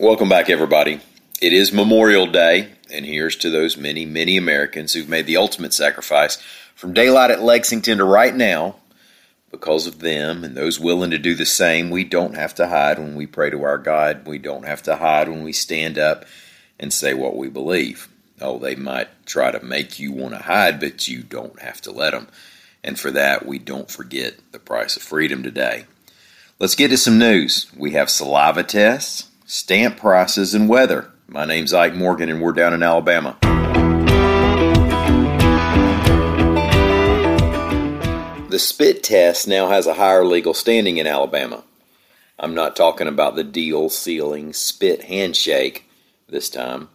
Welcome back, everybody. It is Memorial Day, and here's to those many, many Americans who've made the ultimate sacrifice from daylight at Lexington to right now. Because of them and those willing to do the same, we don't have to hide when we pray to our God. We don't have to hide when we stand up and say what we believe. Oh, they might try to make you want to hide, but you don't have to let them. And for that, we don't forget the price of freedom today. Let's get to some news. We have saliva tests, stamp prices, and weather. My name's Ike Morgan, and we're down in Alabama. The spit test now has a higher legal standing in Alabama. I'm not talking about the deal sealing spit handshake this time.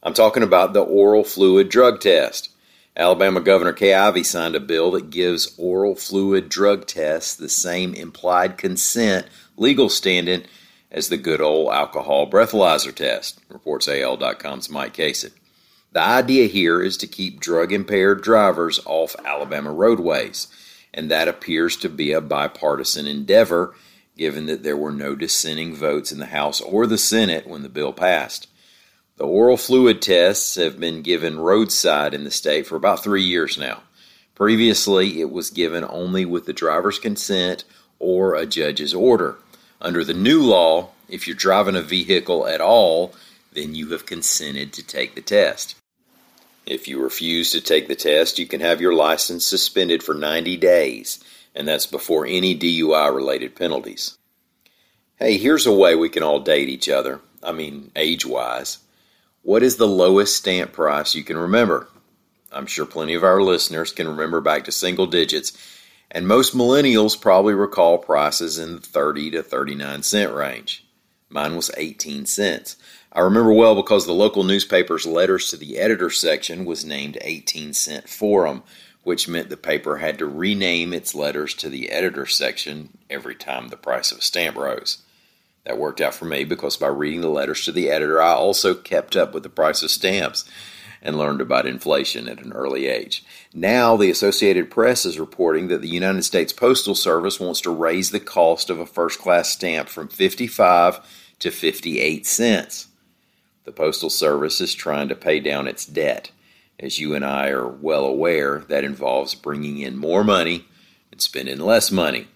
I'm talking about the oral fluid drug test. Alabama Governor Kay Ivey signed a bill that gives oral fluid drug tests the same implied consent legal standing as the good old alcohol breathalyzer test, reports AL.com's Mike Cason. The idea here is to keep drug impaired drivers off Alabama roadways, and that appears to be a bipartisan endeavor given that there were no dissenting votes in the House or the Senate when the bill passed. The oral fluid tests have been given roadside in the state for about three years now. Previously, it was given only with the driver's consent or a judge's order. Under the new law, if you're driving a vehicle at all, then you have consented to take the test. If you refuse to take the test, you can have your license suspended for 90 days, and that's before any DUI related penalties. Hey, here's a way we can all date each other. I mean, age wise. What is the lowest stamp price you can remember? I'm sure plenty of our listeners can remember back to single digits, and most millennials probably recall prices in the 30 to 39 cent range. Mine was 18 cents. I remember well because the local newspaper's letters to the editor section was named 18 cent forum, which meant the paper had to rename its letters to the editor section every time the price of a stamp rose. That worked out for me because by reading the letters to the editor, I also kept up with the price of stamps and learned about inflation at an early age. Now, the Associated Press is reporting that the United States Postal Service wants to raise the cost of a first class stamp from 55 to 58 cents. The Postal Service is trying to pay down its debt. As you and I are well aware, that involves bringing in more money and spending less money.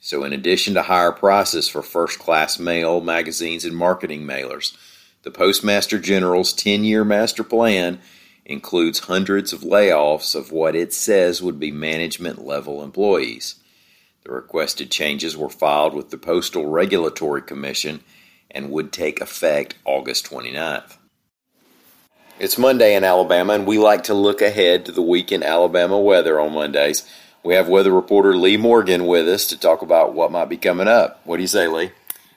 So, in addition to higher prices for first class mail, magazines, and marketing mailers, the Postmaster General's 10 year master plan includes hundreds of layoffs of what it says would be management level employees. The requested changes were filed with the Postal Regulatory Commission and would take effect August 29th. It's Monday in Alabama, and we like to look ahead to the week in Alabama weather on Mondays. We have weather reporter Lee Morgan with us to talk about what might be coming up. What do you say, Lee?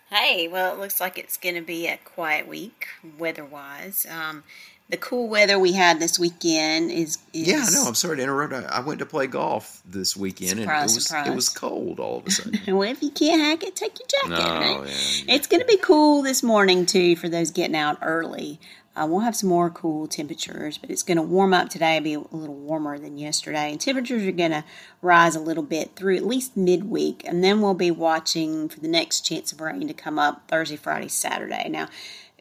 Hey, well, it looks like it's going to be a quiet week weather-wise. Um, the cool weather we had this weekend is, is yeah. No, I'm sorry to interrupt. I, I went to play golf this weekend, Surprise, and it was surprise. it was cold all of a sudden. well, if you can't hack it, take your jacket. No, right? yeah, It's going to be cool this morning too for those getting out early. Uh, we'll have some more cool temperatures, but it's going to warm up today, be a little warmer than yesterday. And temperatures are going to rise a little bit through at least midweek, and then we'll be watching for the next chance of rain to come up Thursday, Friday, Saturday. Now,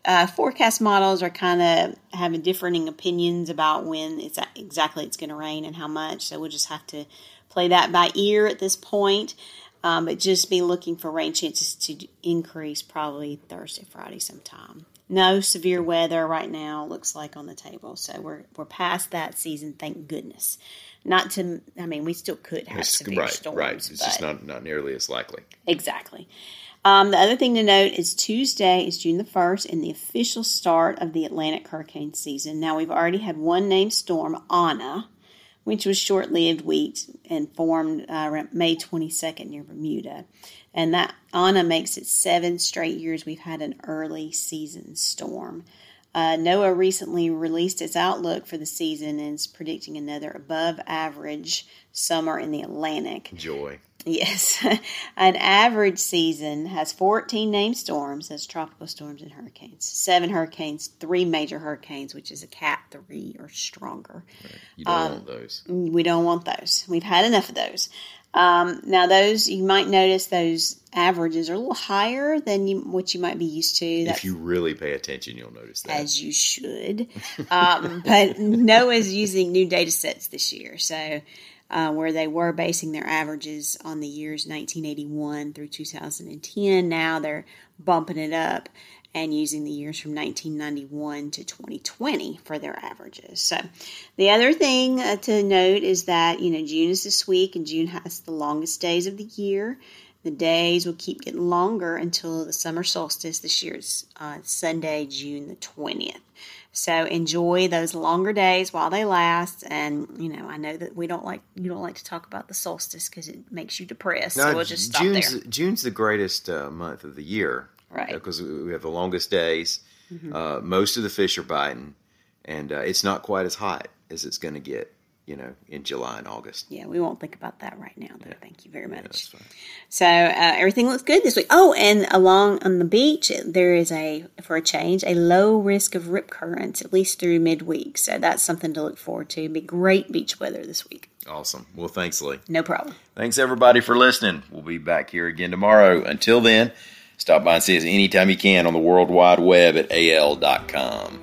uh, forecast models are kind of having differing opinions about when it's exactly it's going to rain and how much. So we'll just have to play that by ear at this point. Um, but just be looking for rain chances to increase probably Thursday, Friday sometime. No severe weather right now looks like on the table, so we're we're past that season, thank goodness. Not to, I mean, we still could have It's- severe right, storms, right. It's just not not nearly as likely. Exactly. Um, the other thing to note is Tuesday is June the 1st and the official start of the Atlantic hurricane season. Now, we've already had one named storm, Anna, which was short lived wheat and formed uh, May 22nd near Bermuda. And that Anna makes it seven straight years we've had an early season storm. Uh, NOAA recently released its outlook for the season and is predicting another above average summer in the Atlantic. Joy. Yes. An average season has 14 named storms, that's tropical storms and hurricanes. Seven hurricanes, three major hurricanes, which is a cat three or stronger. You don't Um, want those. We don't want those. We've had enough of those. Um, now, those you might notice those averages are a little higher than you, what you might be used to. That's, if you really pay attention, you'll notice that. As you should. um, but NOAA is using new data sets this year. So, uh, where they were basing their averages on the years 1981 through 2010, now they're bumping it up and using the years from 1991 to 2020 for their averages. So, the other thing uh, to note is that you know June is this week, and June has the longest days of the year. The days will keep getting longer until the summer solstice. This year's uh, Sunday, June the 20th. So enjoy those longer days while they last. And you know, I know that we don't like you don't like to talk about the solstice because it makes you depressed. No, so we'll just stop June's, there. June's the greatest uh, month of the year right? Because we have the longest days. Mm-hmm. Uh, most of the fish are biting, and uh, it's not quite as hot as it's going to get. You know, in July and August. Yeah, we won't think about that right now. Though. Yeah. Thank you very much. Yeah, so uh, everything looks good this week. Oh, and along on the beach, there is a for a change a low risk of rip currents at least through midweek. So that's something to look forward to. It'll be great beach weather this week. Awesome. Well, thanks, Lee. No problem. Thanks everybody for listening. We'll be back here again tomorrow. Until then. Stop by and see us anytime you can on the World Wide Web at al.com.